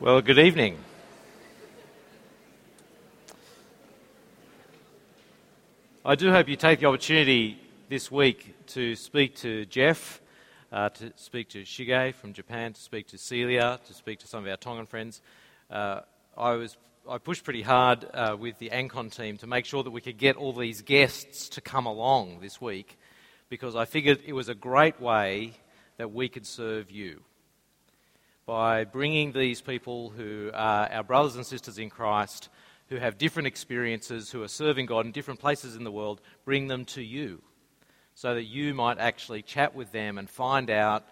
Well, good evening. I do hope you take the opportunity this week to speak to Jeff, uh, to speak to Shige from Japan, to speak to Celia, to speak to some of our Tongan friends. Uh, I was I pushed pretty hard uh, with the Ancon team to make sure that we could get all these guests to come along this week because I figured it was a great way that we could serve you by bringing these people who are our brothers and sisters in Christ, who have different experiences, who are serving God in different places in the world, bring them to you so that you might actually chat with them and find out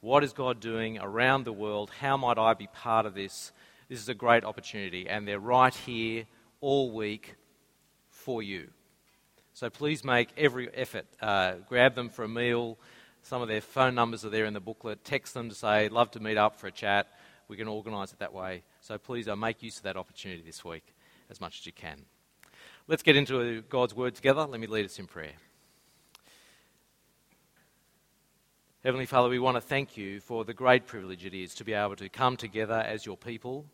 what is God doing around the world, how might I be part of this. This is a great opportunity, and they're right here all week for you. So please make every effort. Uh, grab them for a meal some of their phone numbers are there in the booklet. Text them to say, love to meet up for a chat. We can organise it that way. So please uh, make use of that opportunity this week as much as you can. Let's get into God's Word together. Let me lead us in prayer. Heavenly Father, we want to thank you for the great privilege it is to be able to come together as your people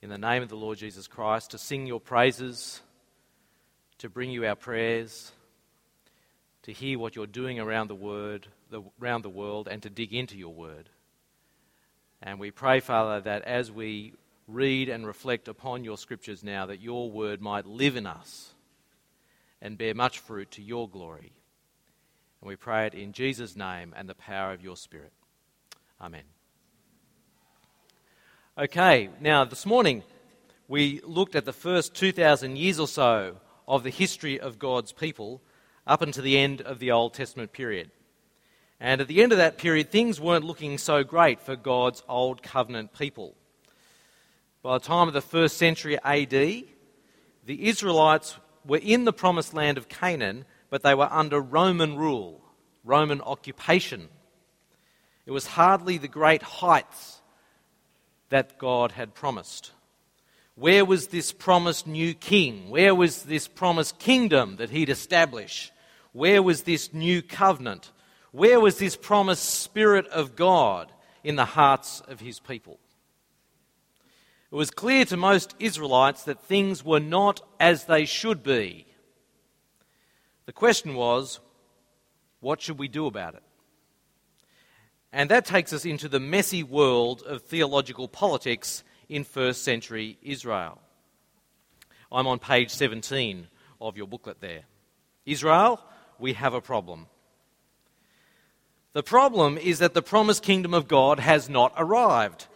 in the name of the Lord Jesus Christ, to sing your praises, to bring you our prayers to hear what you're doing around the word, the, around the world, and to dig into your word. And we pray, Father, that as we read and reflect upon your scriptures now, that your word might live in us and bear much fruit to your glory. And we pray it in Jesus' name and the power of your Spirit. Amen. Okay, now this morning we looked at the first 2,000 years or so of the history of God's people up until the end of the Old Testament period. And at the end of that period, things weren't looking so great for God's Old Covenant people. By the time of the first century AD, the Israelites were in the promised land of Canaan, but they were under Roman rule, Roman occupation. It was hardly the great heights that God had promised. Where was this promised new king? Where was this promised kingdom that he'd establish? Where was this new covenant? Where was this promised Spirit of God in the hearts of his people? It was clear to most Israelites that things were not as they should be. The question was, what should we do about it? And that takes us into the messy world of theological politics in first century Israel. I'm on page 17 of your booklet there. Israel we have a problem. The problem is that the promised kingdom of God has not arrived.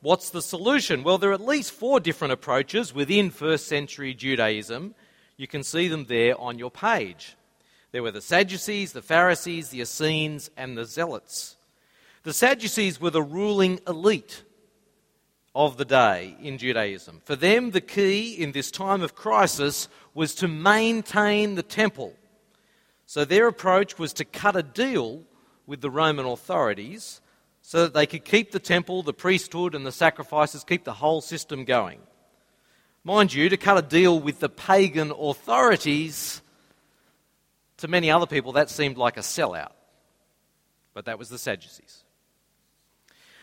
What's the solution? Well, there are at least four different approaches within first century Judaism. You can see them there on your page. There were the Sadducees, the Pharisees, the Essenes, and the Zealots. The Sadducees were the ruling elite of the day in Judaism. For them, the key in this time of crisis was to maintain the temple so their approach was to cut a deal with the Roman authorities so that they could keep the temple, the priesthood, and the sacrifices, keep the whole system going. Mind you, to cut a deal with the pagan authorities, to many other people, that seemed like a sellout. But that was the Sadducees.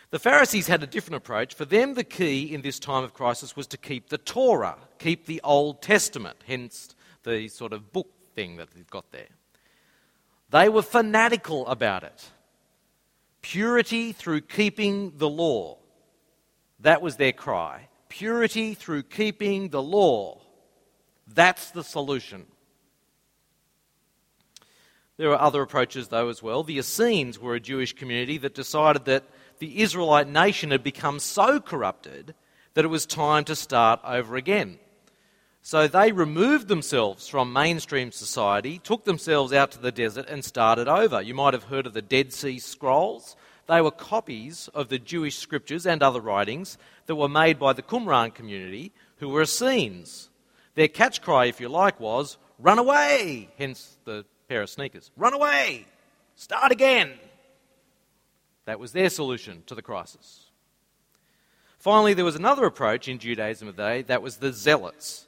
The Pharisees had a different approach. For them, the key in this time of crisis was to keep the Torah, keep the Old Testament, hence the sort of book thing that they've got there. They were fanatical about it. Purity through keeping the law. That was their cry. Purity through keeping the law. That's the solution. There are other approaches, though, as well. The Essenes were a Jewish community that decided that the Israelite nation had become so corrupted that it was time to start over again. So they removed themselves from mainstream society, took themselves out to the desert, and started over. You might have heard of the Dead Sea Scrolls. They were copies of the Jewish scriptures and other writings that were made by the Qumran community, who were Essenes. Their catch cry, if you like, was, Run away! Hence the pair of sneakers. Run away! Start again! That was their solution to the crisis. Finally, there was another approach in Judaism of the day that was the Zealots.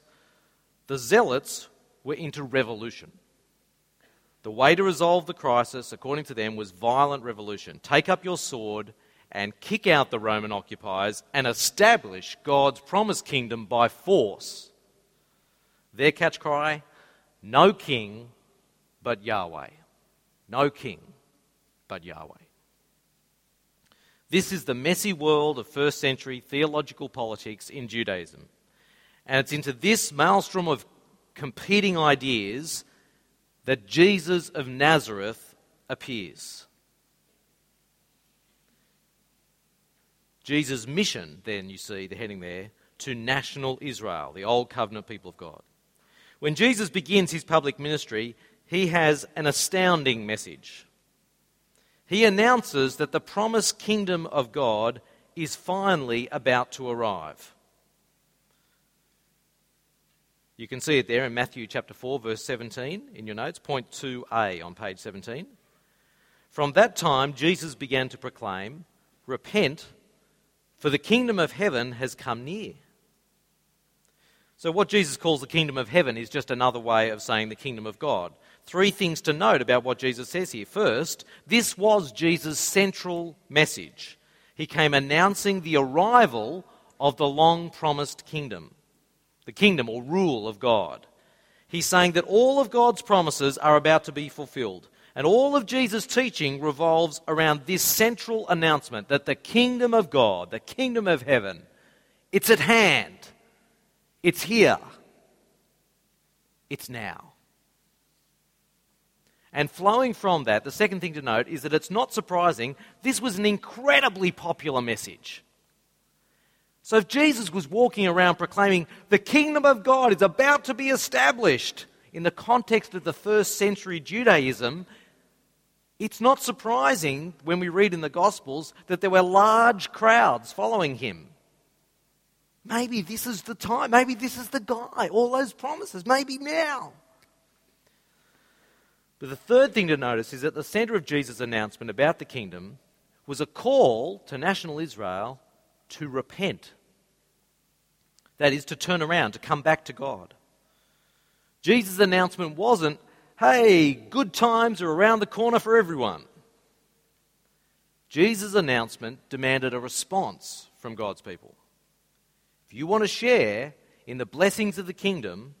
The zealots were into revolution. The way to resolve the crisis, according to them, was violent revolution. Take up your sword and kick out the Roman occupiers and establish God's promised kingdom by force. Their catch cry no king but Yahweh. No king but Yahweh. This is the messy world of first century theological politics in Judaism. And it's into this maelstrom of competing ideas that Jesus of Nazareth appears. Jesus' mission, then, you see the heading there, to national Israel, the old covenant people of God. When Jesus begins his public ministry, he has an astounding message. He announces that the promised kingdom of God is finally about to arrive. You can see it there in Matthew chapter 4, verse 17 in your notes, point 2a on page 17. From that time, Jesus began to proclaim, Repent, for the kingdom of heaven has come near. So, what Jesus calls the kingdom of heaven is just another way of saying the kingdom of God. Three things to note about what Jesus says here. First, this was Jesus' central message. He came announcing the arrival of the long promised kingdom, the kingdom or rule of God. He's saying that all of God's promises are about to be fulfilled. And all of Jesus' teaching revolves around this central announcement that the kingdom of God, the kingdom of heaven, it's at hand. It's here. It's now. And flowing from that, the second thing to note is that it's not surprising, this was an incredibly popular message. So if Jesus was walking around proclaiming, the kingdom of God is about to be established in the context of the first century Judaism, it's not surprising when we read in the Gospels that there were large crowds following him. Maybe this is the time. Maybe this is the guy. All those promises. Maybe now. But the third thing to notice is that the center of Jesus' announcement about the kingdom was a call to national Israel to repent. That is, to turn around, to come back to God. Jesus' announcement wasn't, hey, good times are around the corner for everyone. Jesus' announcement demanded a response from God's people. If you want to share in the blessings of the kingdom,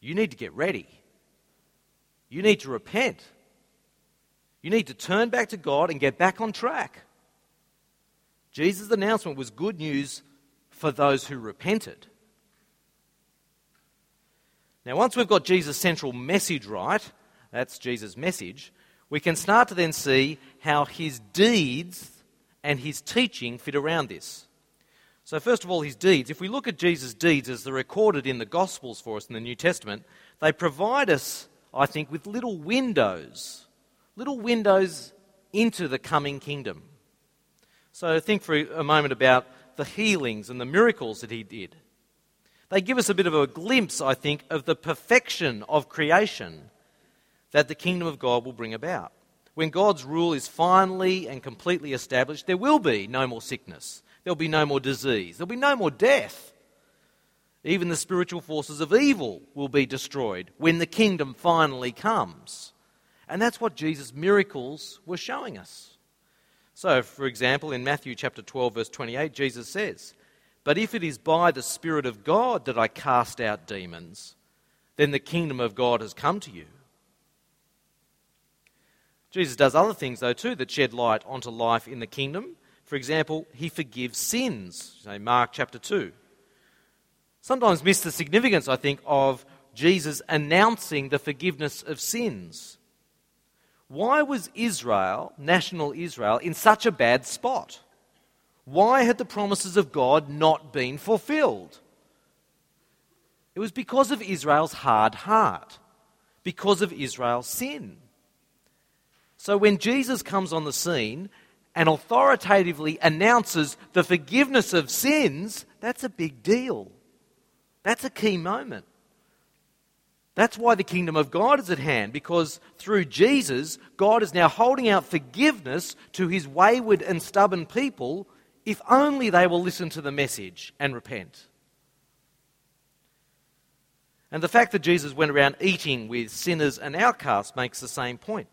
you need to get ready. You need to repent. You need to turn back to God and get back on track. Jesus' announcement was good news for those who repented. Now, once we've got Jesus' central message right, that's Jesus' message, we can start to then see how his deeds and his teaching fit around this. So, first of all, his deeds. If we look at Jesus' deeds as they're recorded in the Gospels for us in the New Testament, they provide us, I think, with little windows, little windows into the coming kingdom. So, think for a moment about the healings and the miracles that he did. They give us a bit of a glimpse, I think, of the perfection of creation that the kingdom of God will bring about. When God's rule is finally and completely established, there will be no more sickness, there'll be no more disease, there'll be no more death. Even the spiritual forces of evil will be destroyed when the kingdom finally comes. And that's what Jesus' miracles were showing us. So, for example, in Matthew chapter 12, verse 28, Jesus says, but if it is by the Spirit of God that I cast out demons, then the kingdom of God has come to you. Jesus does other things, though, too, that shed light onto life in the kingdom. For example, he forgives sins, say Mark chapter 2. Sometimes miss the significance, I think, of Jesus announcing the forgiveness of sins. Why was Israel, national Israel, in such a bad spot? Why had the promises of God not been fulfilled? It was because of Israel's hard heart, because of Israel's sin. So when Jesus comes on the scene and authoritatively announces the forgiveness of sins, that's a big deal. That's a key moment. That's why the kingdom of God is at hand, because through Jesus, God is now holding out forgiveness to his wayward and stubborn people if only they will listen to the message and repent. And the fact that Jesus went around eating with sinners and outcasts makes the same point.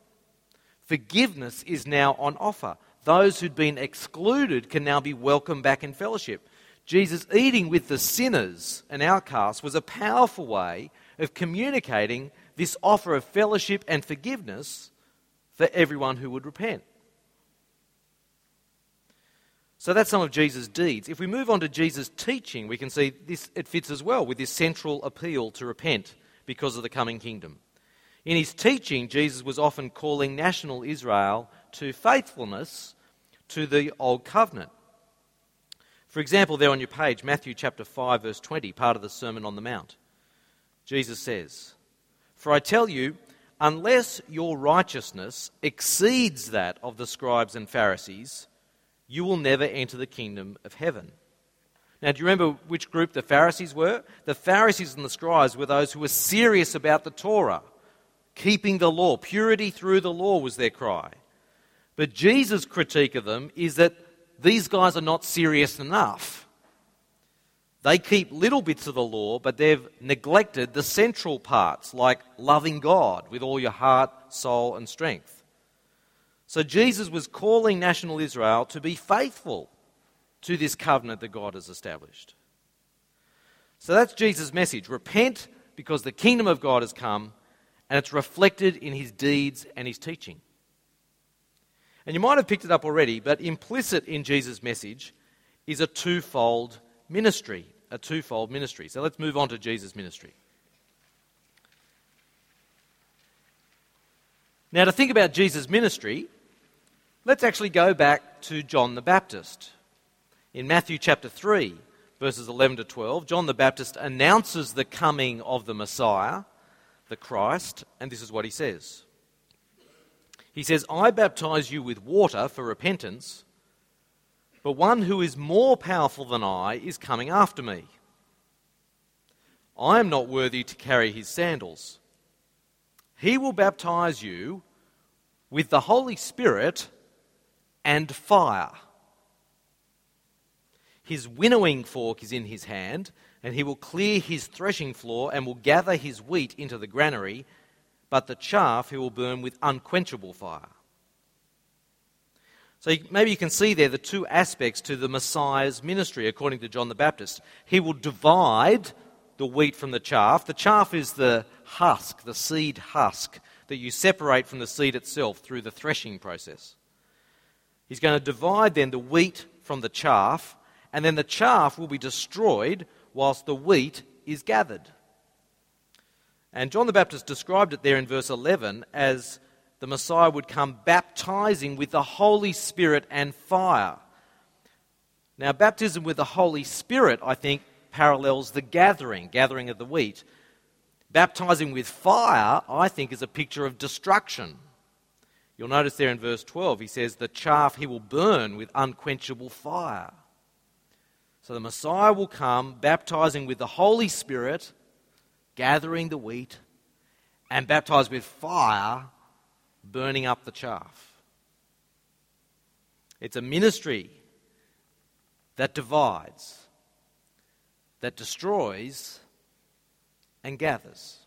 Forgiveness is now on offer. those who'd been excluded can now be welcomed back in fellowship. Jesus eating with the sinners and outcasts was a powerful way of communicating this offer of fellowship and forgiveness for everyone who would repent. So that's some of Jesus' deeds. If we move on to Jesus' teaching, we can see this it fits as well with this central appeal to repent because of the coming kingdom. In his teaching, Jesus was often calling national Israel to faithfulness to the old covenant. For example, there on your page, Matthew chapter 5 verse 20, part of the Sermon on the Mount. Jesus says, "For I tell you, unless your righteousness exceeds that of the scribes and Pharisees, you will never enter the kingdom of heaven. Now, do you remember which group the Pharisees were? The Pharisees and the scribes were those who were serious about the Torah, keeping the law. Purity through the law was their cry. But Jesus' critique of them is that these guys are not serious enough. They keep little bits of the law, but they've neglected the central parts, like loving God with all your heart, soul, and strength. So Jesus was calling national Israel to be faithful to this covenant that God has established. So that's Jesus' message. Repent because the kingdom of God has come, and it's reflected in his deeds and his teaching. And you might have picked it up already, but implicit in Jesus' message is a twofold ministry. A twofold ministry. So let's move on to Jesus' ministry. Now, to think about Jesus' ministry, Let's actually go back to John the Baptist. In Matthew chapter 3, verses 11 to 12, John the Baptist announces the coming of the Messiah, the Christ, and this is what he says. He says, I baptize you with water for repentance, but one who is more powerful than I is coming after me. I am not worthy to carry his sandals. He will baptize you with the Holy Spirit and fire. His winnowing fork is in his hand, and he will clear his threshing floor and will gather his wheat into the granary, but the chaff he will burn with unquenchable fire. So maybe you can see there the two aspects to the Messiah's ministry, according to John the Baptist. He will divide the wheat from the chaff. The chaff is the husk, the seed husk, that you separate from the seed itself through the threshing process. He's going to divide then the wheat from the chaff, and then the chaff will be destroyed whilst the wheat is gathered. And John the Baptist described it there in verse 11 as the Messiah would come baptizing with the Holy Spirit and fire. Now, baptism with the Holy Spirit, I think, parallels the gathering, gathering of the wheat. Baptizing with fire, I think, is a picture of destruction. You'll notice there in verse 12, he says, The chaff he will burn with unquenchable fire. So the Messiah will come, baptizing with the Holy Spirit, gathering the wheat, and baptized with fire, burning up the chaff. It's a ministry that divides, that destroys, and gathers.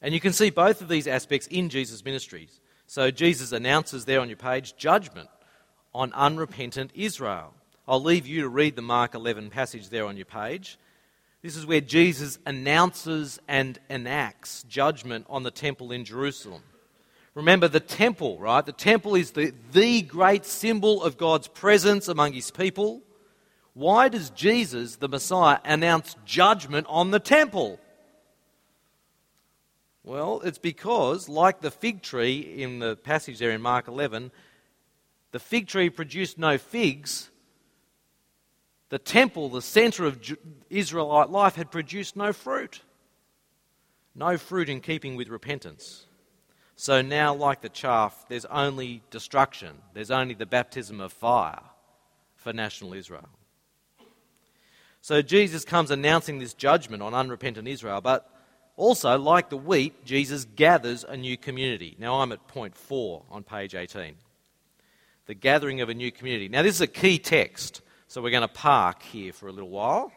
And you can see both of these aspects in Jesus' ministries. So Jesus announces there on your page judgment on unrepentant Israel. I'll leave you to read the Mark 11 passage there on your page. This is where Jesus announces and enacts judgment on the temple in Jerusalem. Remember the temple, right? The temple is the, the great symbol of God's presence among his people. Why does Jesus, the Messiah, announce judgment on the temple? Well, it's because, like the fig tree in the passage there in Mark 11, the fig tree produced no figs. The temple, the center of Israelite life, had produced no fruit. No fruit in keeping with repentance. So now, like the chaff, there's only destruction. There's only the baptism of fire for national Israel. So Jesus comes announcing this judgment on unrepentant Israel, but also, like the wheat, Jesus gathers a new community. Now I'm at point four on page 18. The gathering of a new community. Now, this is a key text, so we're going to park here for a little while.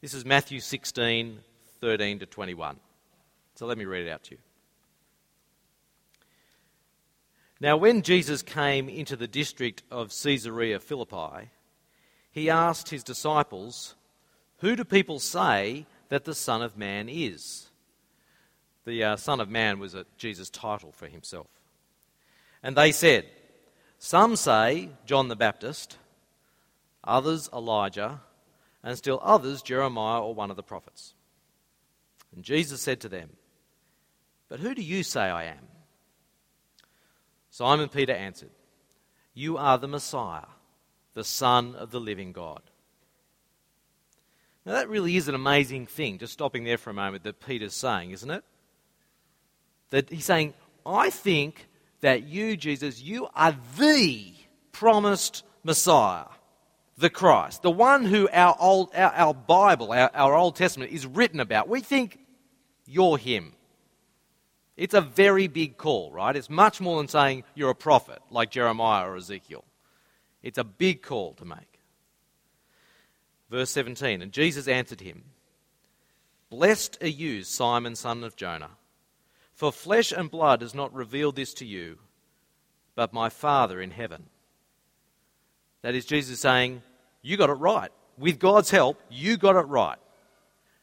This is Matthew 16, 13 to 21. So let me read it out to you. Now, when Jesus came into the district of Caesarea Philippi, he asked his disciples, Who do people say that the Son of Man is? The uh, Son of Man was a, Jesus' title for himself. And they said, Some say John the Baptist, others Elijah, and still others Jeremiah or one of the prophets. And Jesus said to them, But who do you say I am? Simon Peter answered, You are the Messiah, the Son of the living God. Now, that really is an amazing thing, just stopping there for a moment, that Peter's saying, isn't it? That he's saying, I think that you, Jesus, you are the promised Messiah, the Christ, the one who our, old, our, our Bible, our, our Old Testament is written about. We think you're him. It's a very big call, right? It's much more than saying you're a prophet like Jeremiah or Ezekiel. It's a big call to make. Verse 17 And Jesus answered him, Blessed are you, Simon, son of Jonah, for flesh and blood has not revealed this to you, but my Father in heaven. That is Jesus saying, You got it right. With God's help, you got it right.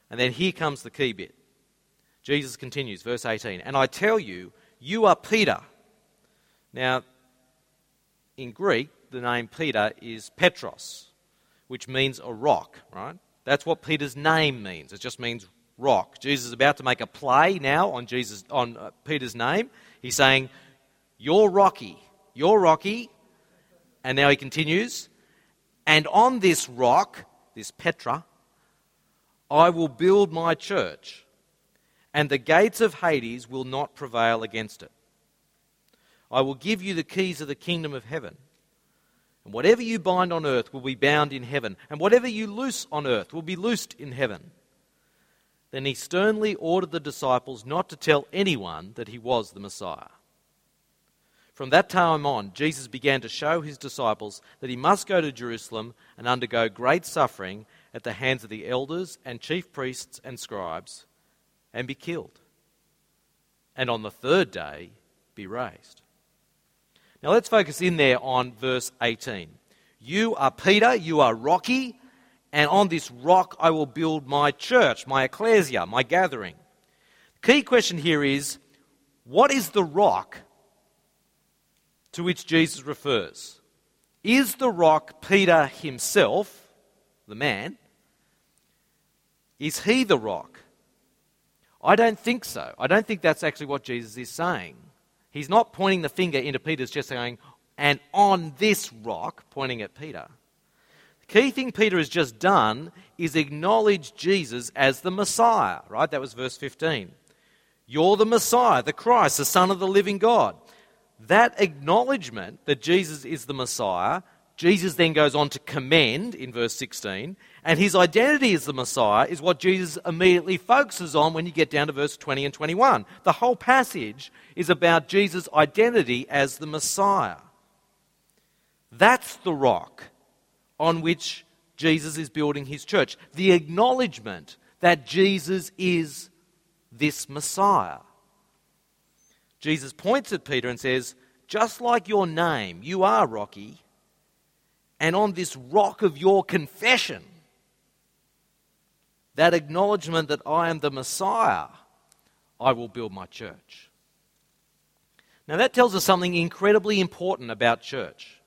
And then here comes the key bit. Jesus continues, verse 18, And I tell you, you are Peter. Now, in Greek, the name Peter is Petros, which means a rock, right? That's what Peter's name means. It just means rock. Jesus is about to make a play now on Jesus on uh, Peter's name. He's saying, "You're Rocky. You're Rocky." And now he continues, "And on this rock, this Petra, I will build my church." and the gates of Hades will not prevail against it. I will give you the keys of the kingdom of heaven. And whatever you bind on earth will be bound in heaven, and whatever you loose on earth will be loosed in heaven. Then he sternly ordered the disciples not to tell anyone that he was the Messiah. From that time on, Jesus began to show his disciples that he must go to Jerusalem and undergo great suffering at the hands of the elders and chief priests and scribes and be killed, and on the third day be raised. Now let's focus in there on verse 18. You are Peter, you are Rocky, and on this rock I will build my church, my ecclesia, my gathering. Key question here is what is the rock to which Jesus refers? Is the rock Peter himself, the man? Is he the rock? I don't think so. I don't think that's actually what Jesus is saying. He's not pointing the finger into Peter's chest saying, and on this rock, pointing at Peter. The key thing Peter has just done is acknowledge Jesus as the Messiah, right? That was verse 15. You're the Messiah, the Christ, the Son of the living God. That acknowledgement that Jesus is the Messiah, Jesus then goes on to commend in verse 16, and his identity as the Messiah is what Jesus immediately focuses on when you get down to verse 20 and 21. The whole passage is about Jesus' identity as the Messiah. That's the rock on which Jesus is building his church. The acknowledgement that Jesus is this Messiah. Jesus points at Peter and says, Just like your name, you are Rocky, and on this rock of your confession, that acknowledgement that I am the Messiah, I will build my church. Now, that tells us something incredibly important about church.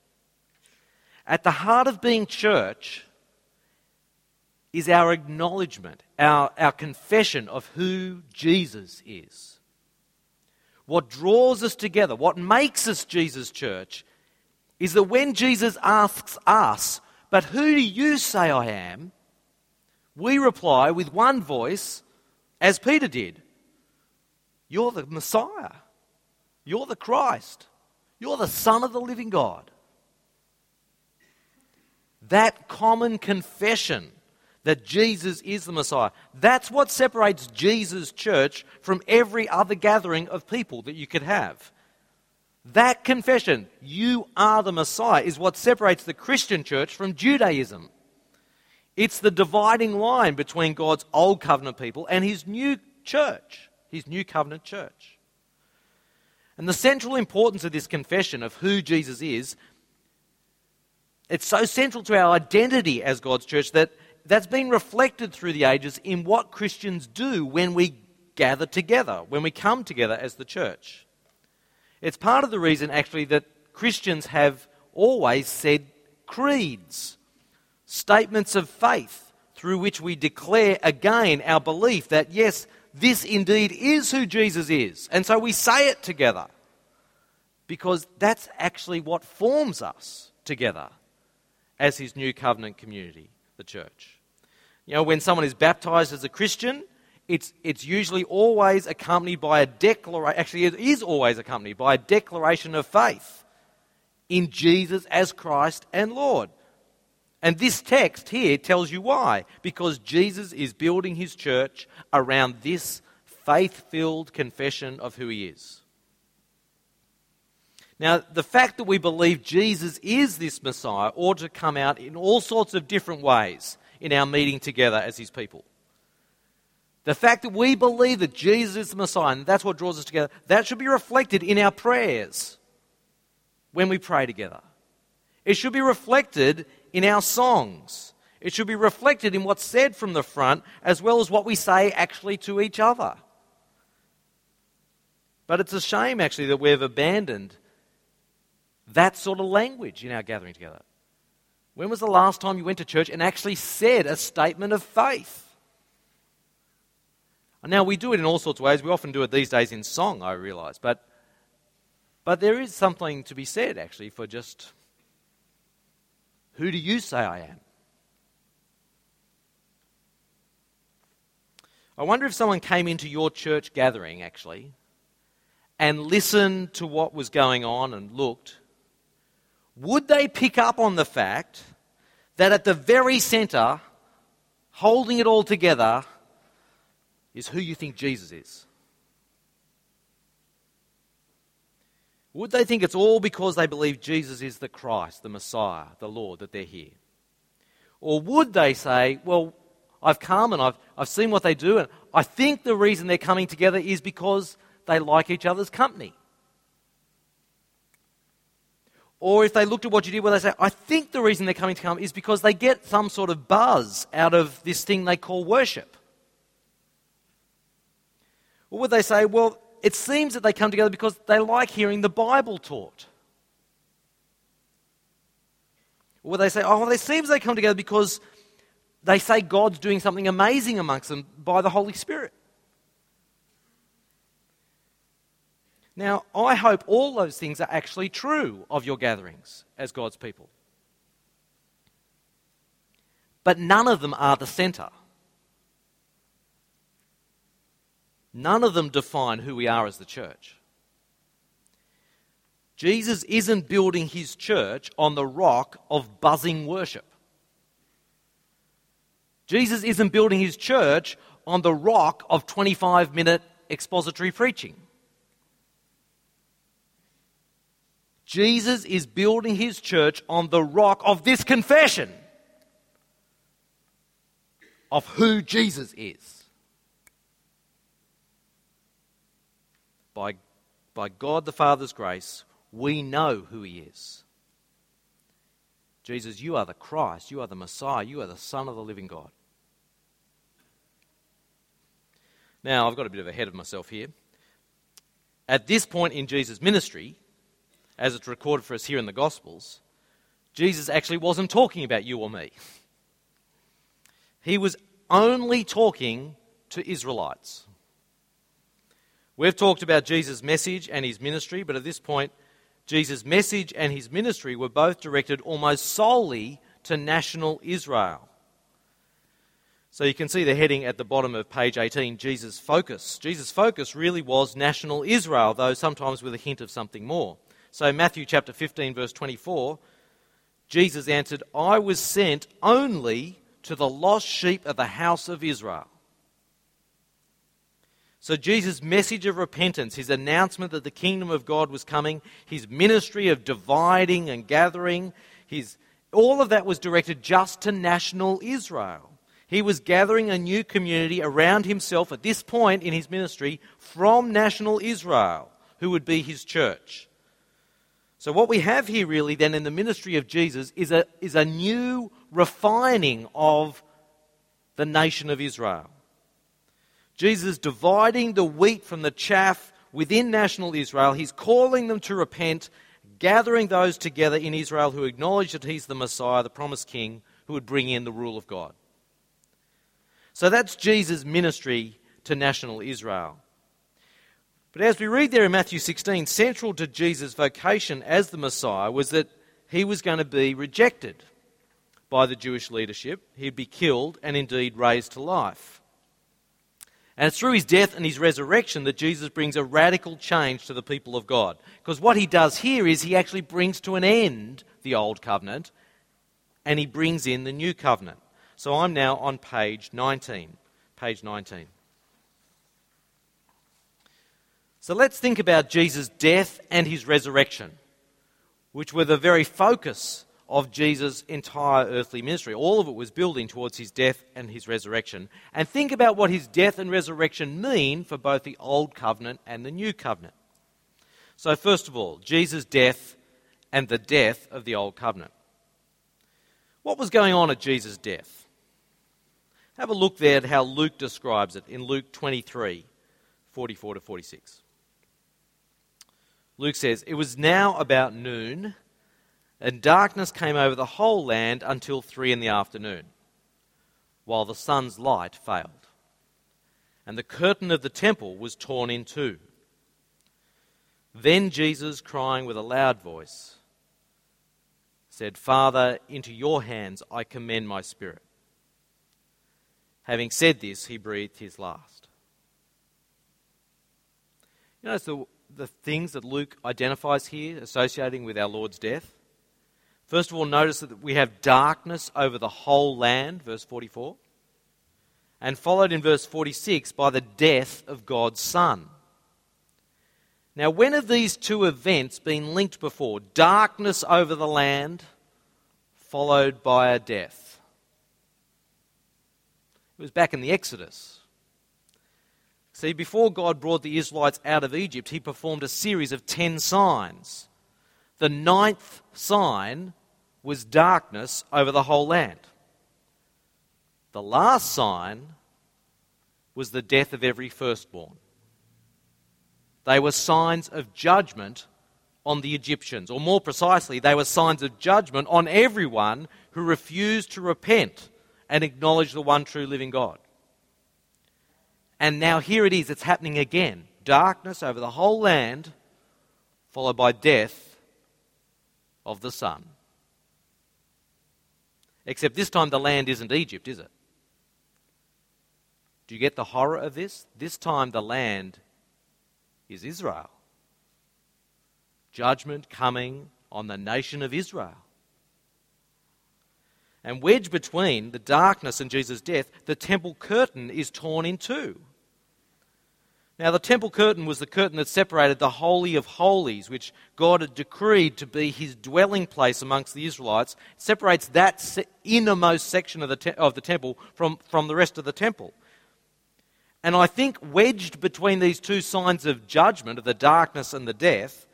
At the heart of being church is our acknowledgement, our, our confession of who Jesus is. What draws us together, what makes us Jesus' church, is that when Jesus asks us, But who do you say I am? we reply with one voice, as Peter did You're the Messiah. You're the Christ. You're the Son of the living God. That common confession that Jesus is the Messiah, that's what separates Jesus' church from every other gathering of people that you could have. That confession, you are the Messiah, is what separates the Christian church from Judaism. It's the dividing line between God's old covenant people and his new church, his new covenant church. And the central importance of this confession of who Jesus is, it's so central to our identity as God's church that that's been reflected through the ages in what Christians do when we gather together, when we come together as the church. It's part of the reason, actually, that Christians have always said creeds, statements of faith, through which we declare again our belief that, yes, this indeed is who Jesus is. And so we say it together because that's actually what forms us together as his new covenant community, the church. You know, when someone is baptized as a Christian, it's, it's usually always accompanied by a declaration, actually, it is always accompanied by a declaration of faith in Jesus as Christ and Lord. And this text here tells you why. Because Jesus is building his church around this faith filled confession of who he is. Now, the fact that we believe Jesus is this Messiah ought to come out in all sorts of different ways in our meeting together as his people. The fact that we believe that Jesus is the Messiah, and that's what draws us together, that should be reflected in our prayers when we pray together. It should be reflected in our songs. It should be reflected in what's said from the front as well as what we say actually to each other. But it's a shame actually that we've abandoned that sort of language in our gathering together. When was the last time you went to church and actually said a statement of faith? Now, we do it in all sorts of ways. We often do it these days in song, I realize. But, but there is something to be said, actually, for just who do you say I am? I wonder if someone came into your church gathering, actually, and listened to what was going on and looked, would they pick up on the fact that at the very center, holding it all together, is who you think Jesus is? Would they think it's all because they believe Jesus is the Christ, the Messiah, the Lord, that they're here? Or would they say, well, I've come and I've, I've seen what they do, and I think the reason they're coming together is because they like each other's company? Or if they looked at what you did, well, they say, I think the reason they're coming to come is because they get some sort of buzz out of this thing they call worship. Or would they say, well, it seems that they come together because they like hearing the Bible taught? Or would they say, oh, well, it seems they come together because they say God's doing something amazing amongst them by the Holy Spirit? Now, I hope all those things are actually true of your gatherings as God's people. But none of them are the center. None of them define who we are as the church. Jesus isn't building his church on the rock of buzzing worship. Jesus isn't building his church on the rock of 25 minute expository preaching. Jesus is building his church on the rock of this confession of who Jesus is. By, by God the Father's grace, we know who he is. Jesus, you are the Christ, you are the Messiah, you are the Son of the living God. Now, I've got a bit of ahead of myself here. At this point in Jesus' ministry, as it's recorded for us here in the Gospels, Jesus actually wasn't talking about you or me. He was only talking to Israelites. We've talked about Jesus' message and his ministry, but at this point, Jesus' message and his ministry were both directed almost solely to national Israel. So you can see the heading at the bottom of page 18 Jesus' focus. Jesus' focus really was national Israel, though sometimes with a hint of something more. So, Matthew chapter 15, verse 24, Jesus answered, I was sent only to the lost sheep of the house of Israel. So, Jesus' message of repentance, his announcement that the kingdom of God was coming, his ministry of dividing and gathering, his, all of that was directed just to national Israel. He was gathering a new community around himself at this point in his ministry from national Israel who would be his church. So, what we have here really then in the ministry of Jesus is a, is a new refining of the nation of Israel. Jesus dividing the wheat from the chaff within national Israel. He's calling them to repent, gathering those together in Israel who acknowledge that he's the Messiah, the promised king, who would bring in the rule of God. So that's Jesus' ministry to national Israel. But as we read there in Matthew 16, central to Jesus' vocation as the Messiah was that he was going to be rejected by the Jewish leadership. He'd be killed and indeed raised to life. And it's through his death and his resurrection that Jesus brings a radical change to the people of God. Because what he does here is he actually brings to an end the old covenant and he brings in the new covenant. So I'm now on page 19. Page 19. So let's think about Jesus' death and his resurrection, which were the very focus of Jesus' entire earthly ministry. All of it was building towards his death and his resurrection. And think about what his death and resurrection mean for both the Old Covenant and the New Covenant. So, first of all, Jesus' death and the death of the Old Covenant. What was going on at Jesus' death? Have a look there at how Luke describes it in Luke 23 44 to 46. Luke says, It was now about noon, and darkness came over the whole land until three in the afternoon, while the sun's light failed. And the curtain of the temple was torn in two. Then Jesus, crying with a loud voice, said, Father, into your hands I commend my spirit. Having said this, he breathed his last. You notice the the things that Luke identifies here associating with our Lord's death? First of all, notice that we have darkness over the whole land, verse 44, and followed in verse 46 by the death of God's Son. Now, when have these two events been linked before? Darkness over the land, followed by a death. It was back in the Exodus. See, before God brought the Israelites out of Egypt, he performed a series of ten signs. The ninth sign was darkness over the whole land. The last sign was the death of every firstborn. They were signs of judgment on the Egyptians, or more precisely, they were signs of judgment on everyone who refused to repent and acknowledge the one true living God. And now here it is, it's happening again. Darkness over the whole land, followed by death of the Son. Except this time the land isn't Egypt, is it? Do you get the horror of this? This time the land is Israel. Judgment coming on the nation of Israel. And wedged between the darkness and Jesus' death, the temple curtain is torn in two. Now, the temple curtain was the curtain that separated the Holy of Holies, which God had decreed to be his dwelling place amongst the Israelites. It separates that innermost section of the, te- of the temple from, from the rest of the temple. And I think wedged between these two signs of judgment, of the darkness and the death,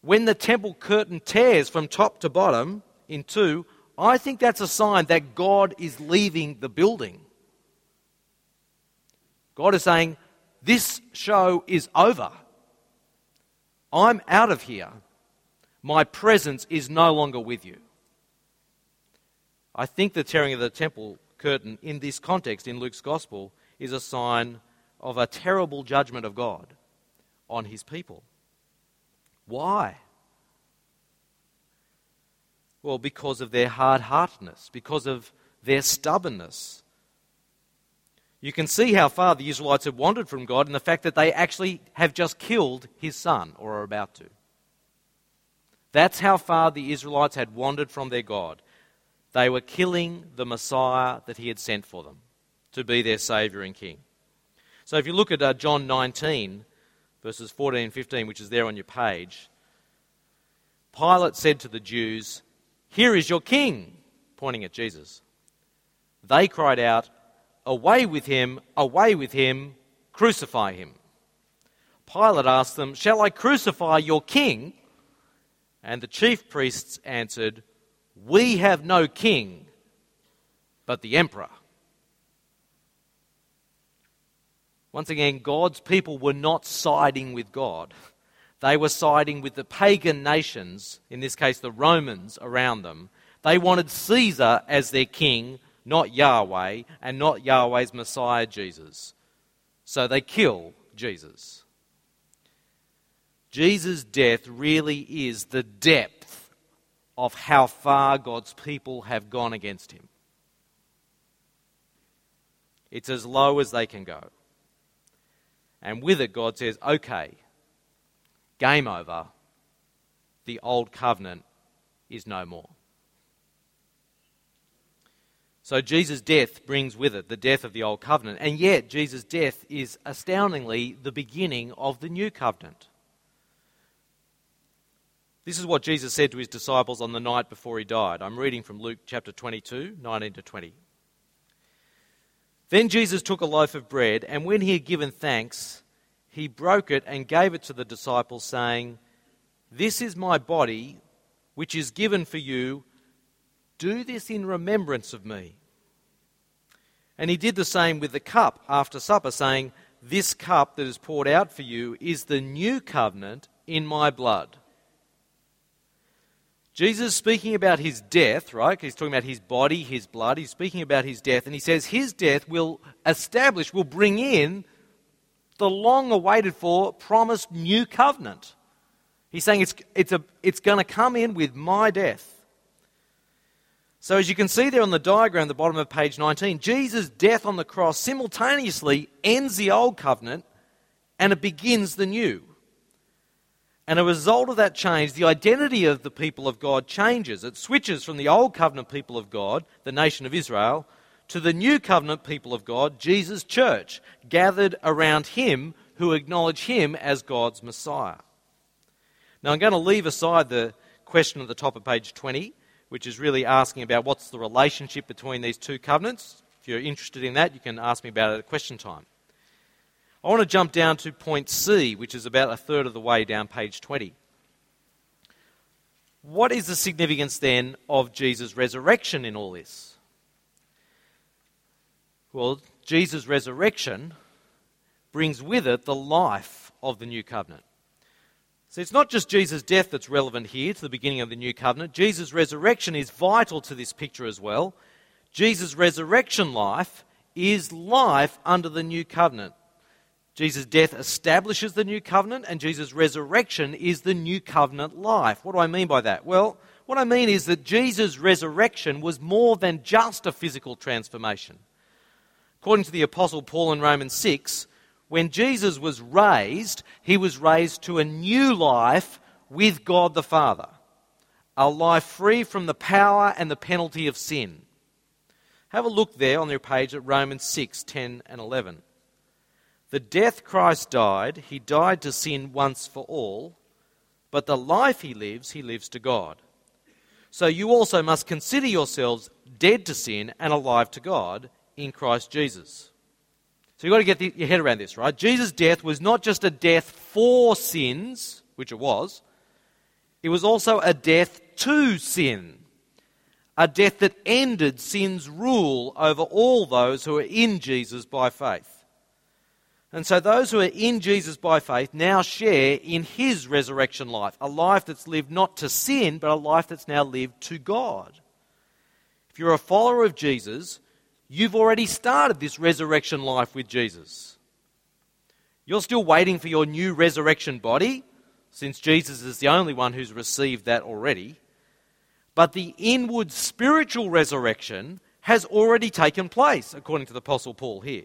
when the temple curtain tears from top to bottom in two, I think that's a sign that God is leaving the building. God is saying, this show is over. I'm out of here. My presence is no longer with you. I think the tearing of the temple curtain in this context in Luke's gospel is a sign of a terrible judgment of God on his people. Why? Well, because of their hard heartedness, because of their stubbornness, you can see how far the Israelites have wandered from God in the fact that they actually have just killed his son, or are about to. That's how far the Israelites had wandered from their God. They were killing the Messiah that he had sent for them to be their Saviour and King. So if you look at uh, John 19, verses 14 and 15, which is there on your page, Pilate said to the Jews, Here is your king, pointing at Jesus. They cried out, Away with him, away with him, crucify him. Pilate asked them, Shall I crucify your king? And the chief priests answered, We have no king but the emperor. Once again, God's people were not siding with God. They were siding with the pagan nations, in this case the Romans, around them. They wanted Caesar as their king, not Yahweh, and not Yahweh's Messiah, Jesus. So they kill Jesus. Jesus' death really is the depth of how far God's people have gone against him. It's as low as they can go. And with it, God says, okay, game over. The old covenant is no more. So Jesus' death brings with it the death of the old covenant. And yet, Jesus' death is astoundingly the beginning of the new covenant. This is what Jesus said to his disciples on the night before he died. I'm reading from Luke chapter 22, 19 to 20. Then Jesus took a loaf of bread, and when he had given thanks, he broke it and gave it to the disciples, saying, This is my body, which is given for you. Do this in remembrance of me. And he did the same with the cup after supper, saying, This cup that is poured out for you is the new covenant in my blood. Jesus speaking about his death, right? He's talking about his body, his blood. He's speaking about his death, and he says his death will establish, will bring in the long awaited for, promised new covenant. He's saying it's, it's, a, it's going to come in with my death. So, as you can see there on the diagram at the bottom of page 19, Jesus' death on the cross simultaneously ends the old covenant and it begins the new. And a result of that change, the identity of the people of God changes. It switches from the old covenant people of God, the nation of Israel, to the new covenant people of God, Jesus' church, gathered around him who acknowledge him as God's Messiah. Now, I'm going to leave aside the question at the top of page 20, which is really asking about what's the relationship between these two covenants. If you're interested in that, you can ask me about it at question time. I want to jump down to point C, which is about a third of the way down page 20. What is the significance then of Jesus' resurrection in all this? Well, Jesus' resurrection brings with it the life of the new covenant. So it's not just Jesus' death that's relevant here to the beginning of the new covenant. Jesus' resurrection is vital to this picture as well. Jesus' resurrection life is life under the new covenant. Jesus' death establishes the new covenant, and Jesus' resurrection is the new covenant life. What do I mean by that? Well, what I mean is that Jesus' resurrection was more than just a physical transformation. According to the Apostle Paul in Romans 6, when Jesus was raised, he was raised to a new life with God the Father, a life free from the power and the penalty of sin. Have a look there on your page at Romans 6 10 and 11. The death Christ died, he died to sin once for all, but the life he lives, he lives to God. So you also must consider yourselves dead to sin and alive to God in Christ Jesus. So you've got to get the, your head around this, right? Jesus' death was not just a death for sins, which it was, it was also a death to sin. A death that ended sin's rule over all those who are in Jesus by faith. And so those who are in Jesus by faith now share in his resurrection life, a life that's lived not to sin, but a life that's now lived to God. If you're a follower of Jesus, you've already started this resurrection life with Jesus. You're still waiting for your new resurrection body, since Jesus is the only one who's received that already. But the inward spiritual resurrection has already taken place, according to the Apostle Paul here.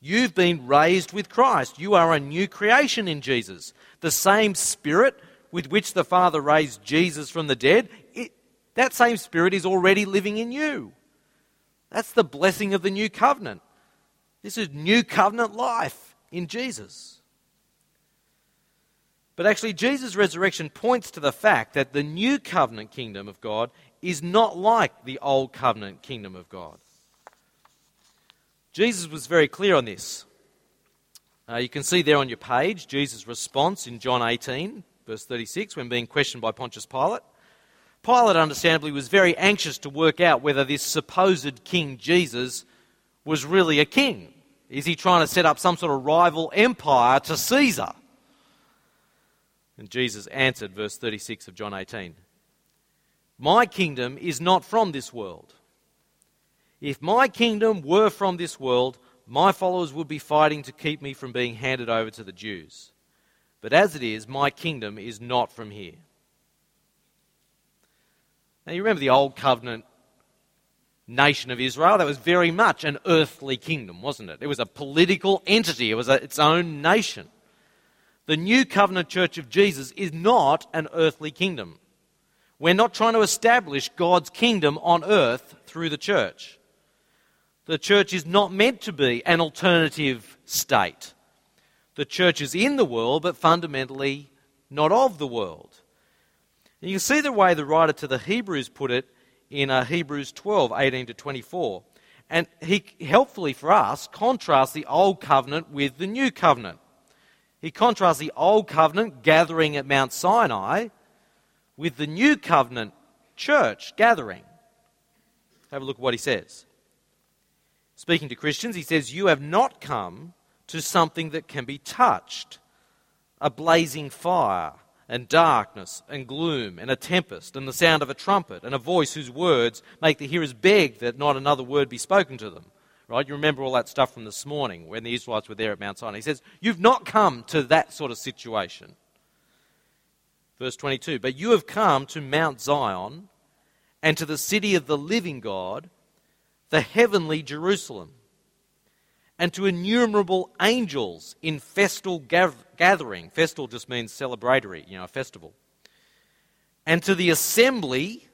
You've been raised with Christ. You are a new creation in Jesus. The same Spirit with which the Father raised Jesus from the dead, it, that same Spirit is already living in you. That's the blessing of the new covenant. This is new covenant life in Jesus. But actually, Jesus' resurrection points to the fact that the new covenant kingdom of God is not like the old covenant kingdom of God. Jesus was very clear on this. Uh, you can see there on your page Jesus' response in John 18, verse 36, when being questioned by Pontius Pilate. Pilate, understandably, was very anxious to work out whether this supposed King Jesus was really a king. Is he trying to set up some sort of rival empire to Caesar? And Jesus answered, verse 36 of John 18 My kingdom is not from this world. If my kingdom were from this world, my followers would be fighting to keep me from being handed over to the Jews. But as it is, my kingdom is not from here. Now, you remember the Old Covenant nation of Israel? That was very much an earthly kingdom, wasn't it? It was a political entity, it was a, its own nation. The New Covenant Church of Jesus is not an earthly kingdom. We're not trying to establish God's kingdom on earth through the church. The church is not meant to be an alternative state. The church is in the world, but fundamentally not of the world. And you can see the way the writer to the Hebrews put it in uh, Hebrews 12 18 to 24. And he helpfully for us contrasts the old covenant with the new covenant. He contrasts the old covenant gathering at Mount Sinai with the new covenant church gathering. Have a look at what he says. Speaking to Christians, he says, You have not come to something that can be touched, a blazing fire and darkness and gloom and a tempest and the sound of a trumpet and a voice whose words make the hearers beg that not another word be spoken to them. Right? You remember all that stuff from this morning when the Israelites were there at Mount Sinai. He says, You've not come to that sort of situation. Verse 22 But you have come to Mount Zion and to the city of the living God, the heavenly Jerusalem and to innumerable angels in festal gathering. Festal just means celebratory, you know, a festival. And to the assembly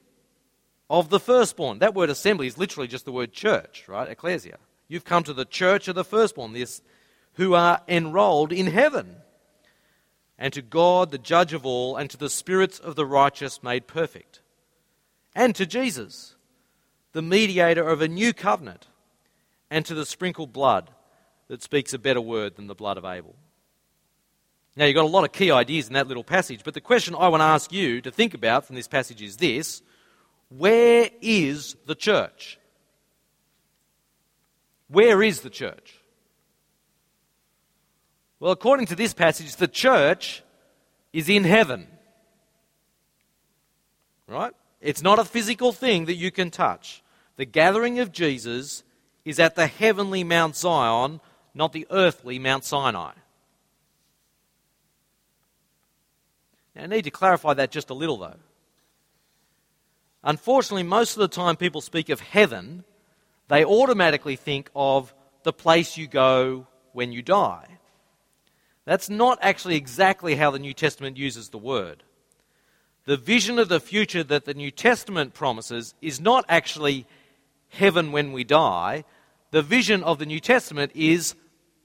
of the firstborn. That word assembly is literally just the word church, right? Ecclesia. You've come to the church of the firstborn, this, who are enrolled in heaven. And to God, the judge of all, and to the spirits of the righteous made perfect. And to Jesus, the mediator of a new covenant and to the sprinkled blood that speaks a better word than the blood of Abel. Now, you've got a lot of key ideas in that little passage, but the question I want to ask you to think about from this passage is this Where is the church? Where is the church? Well, according to this passage, the church is in heaven. Right? It's not a physical thing that you can touch. The gathering of Jesus is at the heavenly Mount Zion, not the earthly Mount Sinai. Now, I need to clarify that just a little, though. Unfortunately, most of the time people speak of heaven, they automatically think of the place you go when you die. That's not actually exactly how the New Testament uses the word. The vision of the future that the New Testament promises is not actually heaven when we die, the vision of the New Testament is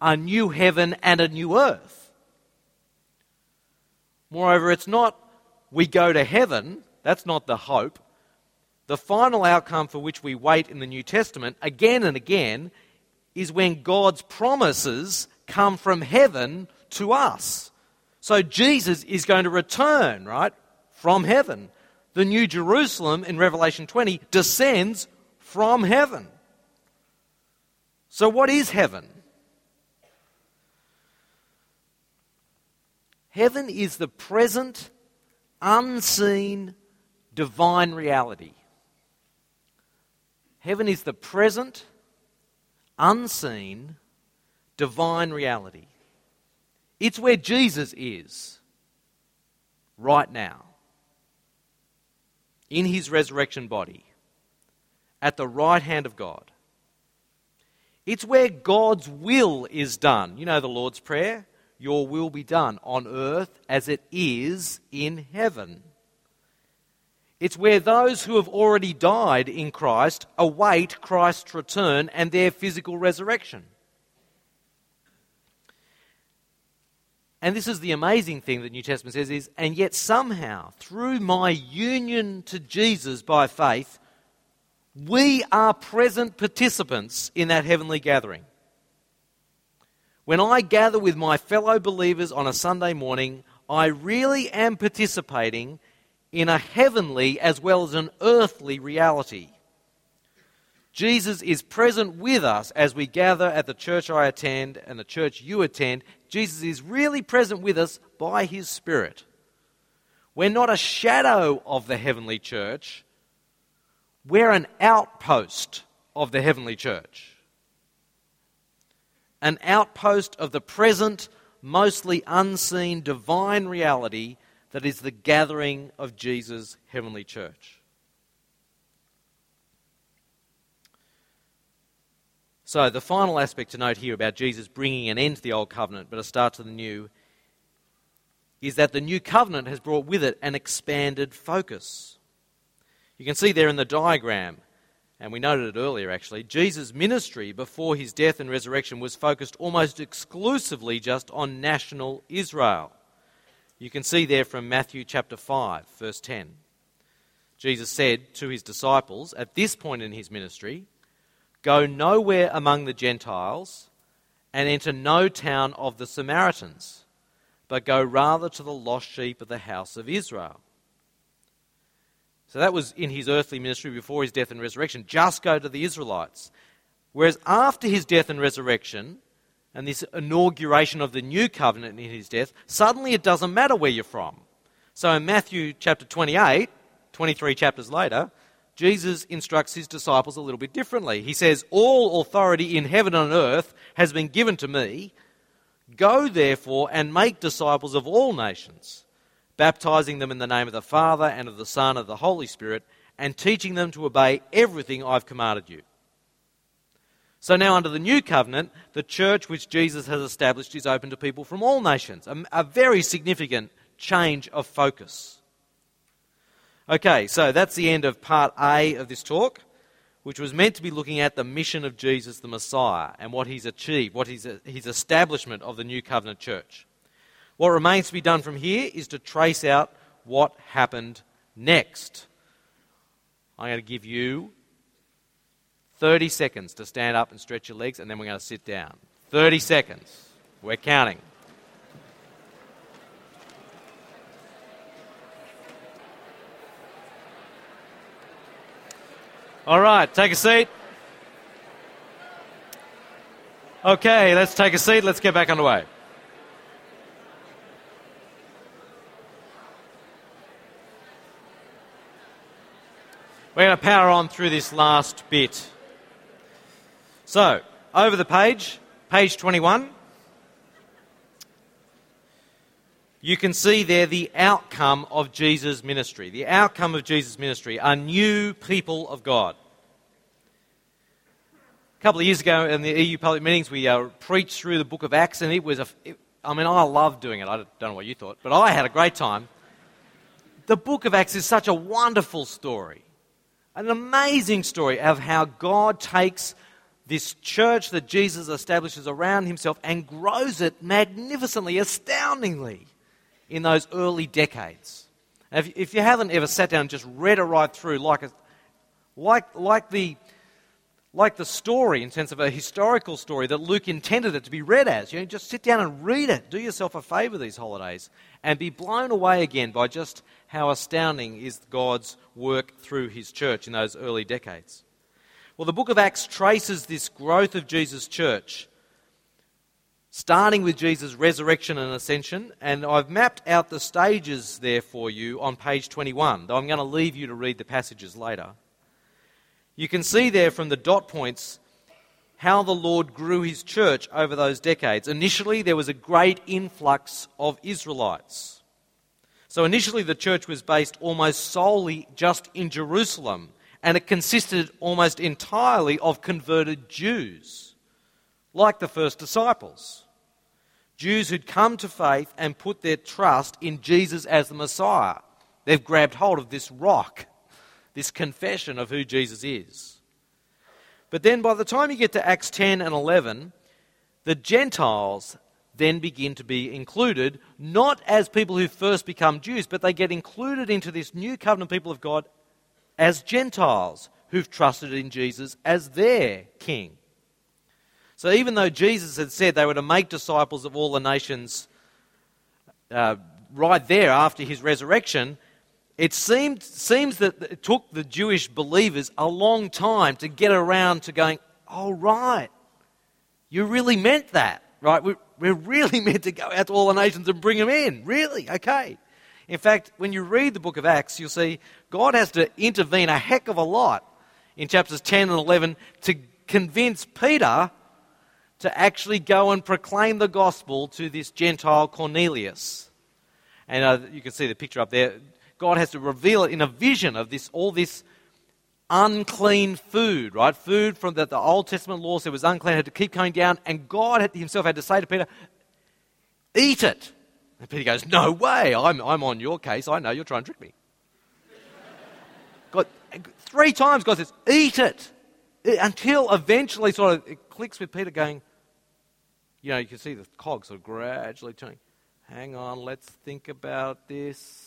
a new heaven and a new earth. Moreover, it's not we go to heaven, that's not the hope. The final outcome for which we wait in the New Testament again and again is when God's promises come from heaven to us. So Jesus is going to return, right, from heaven. The New Jerusalem in Revelation 20 descends from heaven. So, what is heaven? Heaven is the present, unseen, divine reality. Heaven is the present, unseen, divine reality. It's where Jesus is right now, in his resurrection body, at the right hand of God. It's where God's will is done. You know the Lord's Prayer? Your will be done on earth as it is in heaven. It's where those who have already died in Christ await Christ's return and their physical resurrection. And this is the amazing thing that New Testament says is, and yet somehow, through my union to Jesus by faith, we are present participants in that heavenly gathering. When I gather with my fellow believers on a Sunday morning, I really am participating in a heavenly as well as an earthly reality. Jesus is present with us as we gather at the church I attend and the church you attend. Jesus is really present with us by his Spirit. We're not a shadow of the heavenly church, we're an outpost of the heavenly church. An outpost of the present, mostly unseen divine reality that is the gathering of Jesus' heavenly church. So, the final aspect to note here about Jesus bringing an end to the old covenant but a start to the new is that the new covenant has brought with it an expanded focus. You can see there in the diagram, and we noted it earlier actually, Jesus' ministry before his death and resurrection was focused almost exclusively just on national Israel. You can see there from Matthew chapter 5, verse 10. Jesus said to his disciples at this point in his ministry, Go nowhere among the Gentiles and enter no town of the Samaritans, but go rather to the lost sheep of the house of Israel. So that was in his earthly ministry before his death and resurrection. Just go to the Israelites. Whereas after his death and resurrection, and this inauguration of the new covenant in his death, suddenly it doesn't matter where you're from. So in Matthew chapter 28, 23 chapters later, Jesus instructs his disciples a little bit differently. He says, All authority in heaven and on earth has been given to me. Go therefore and make disciples of all nations, baptizing them in the name of the Father and of the Son and of the Holy Spirit, and teaching them to obey everything I've commanded you. So now, under the new covenant, the church which Jesus has established is open to people from all nations. A, a, very significant change of focus. Okay, so that's the end of part A of this talk, which was meant to be looking at the mission of Jesus the Messiah and what he's achieved, what his, his establishment of the new covenant church. What remains to be done from here is to trace out what happened next. I'm going to give you 30 seconds to stand up and stretch your legs, and then we're going to sit down. 30 seconds. We're counting. All right, take a seat. Okay, let's take a seat. Let's get back underway. We're going to power on through this last bit. So, over the page, page 21, you can see there the outcome of Jesus' ministry. The outcome of Jesus' ministry are new people of God. A couple of years ago in the EU public meetings, we uh, preached through the book of Acts, and it was a. It, I mean, I loved doing it. I don't know what you thought, but I had a great time. The book of Acts is such a wonderful story, an amazing story of how God takes this church that Jesus establishes around himself and grows it magnificently, astoundingly in those early decades. If, you haven't ever sat down and just read it right through, like, a, like, like, the, like the story, in sense of a historical story that Luke intended it to be read as, you know, just sit down and read it. Do yourself a favor these holidays and be blown away again by just how astounding is God's work through his church in those early decades. Well, the book of Acts traces this growth of Jesus' church, starting with Jesus' resurrection and ascension. And I've mapped out the stages there for you on page 21, though I'm going to leave you to read the passages later. You can see there from the dot points how the Lord grew his church over those decades. Initially, there was a great influx of Israelites. So, initially, the church was based almost solely just in Jerusalem and it consisted almost entirely of converted Jews, like the first disciples. Jews who'd come to faith and put their trust in Jesus as the Messiah. They've grabbed hold of this rock, this confession of who Jesus is. But then by the time you get to Acts 10 and 11, the Gentiles then begin to be included, not as people who first become Jews, but they get included into this new covenant people of God as Gentiles who've trusted in Jesus as their king. So even though Jesus had said they were to make disciples of all the nations uh, right there after his resurrection, it seemed, seems that it took the Jewish believers a long time to get around to going, oh, right, you really meant that, right? We're, we're really meant to go out to all the nations and bring them in. Really? Okay. In fact, when you read the book of Acts, you'll see God has to intervene a heck of a lot in chapters 10 and 11 to convince Peter to actually go and proclaim the gospel to this Gentile Cornelius. And uh, you can see the picture up there. God has to reveal it in a vision of this, all this unclean food, right? Food from that the Old Testament law said was unclean, had to keep coming down, and God himself had to say to Peter, Eat it. And Peter goes, No way, I'm, I'm on your case. I know you're trying to trick me. God, three times God says, Eat it. Until eventually, sort of, it clicks with Peter going, You know, you can see the cogs are gradually turning. Hang on, let's think about this.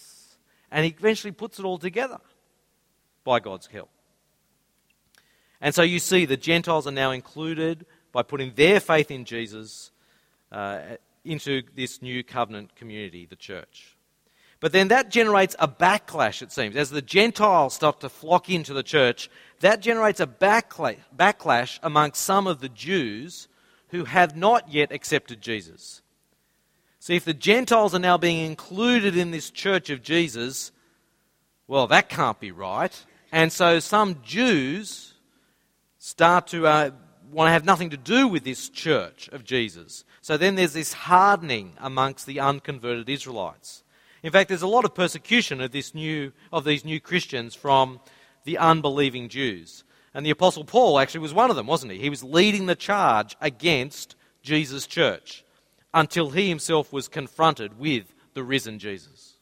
And he eventually puts it all together by God's help. And so you see the Gentiles are now included by putting their faith in Jesus uh, into this new covenant community, the church. But then that generates a backlash, it seems. As the Gentiles start to flock into the church, that generates a backlash amongst some of the Jews who have not yet accepted Jesus. See, if the Gentiles are now being included in this church of Jesus, well, that can't be right. And so some Jews start to uh, want to have nothing to do with this church of Jesus. So then there's this hardening amongst the unconverted Israelites. In fact, there's a lot of persecution of, this new, of these new Christians from the unbelieving Jews. And the Apostle Paul actually was one of them, wasn't he? He was leading the charge against Jesus' church until he himself was confronted with the risen Jesus.